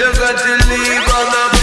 Sugar to leave on the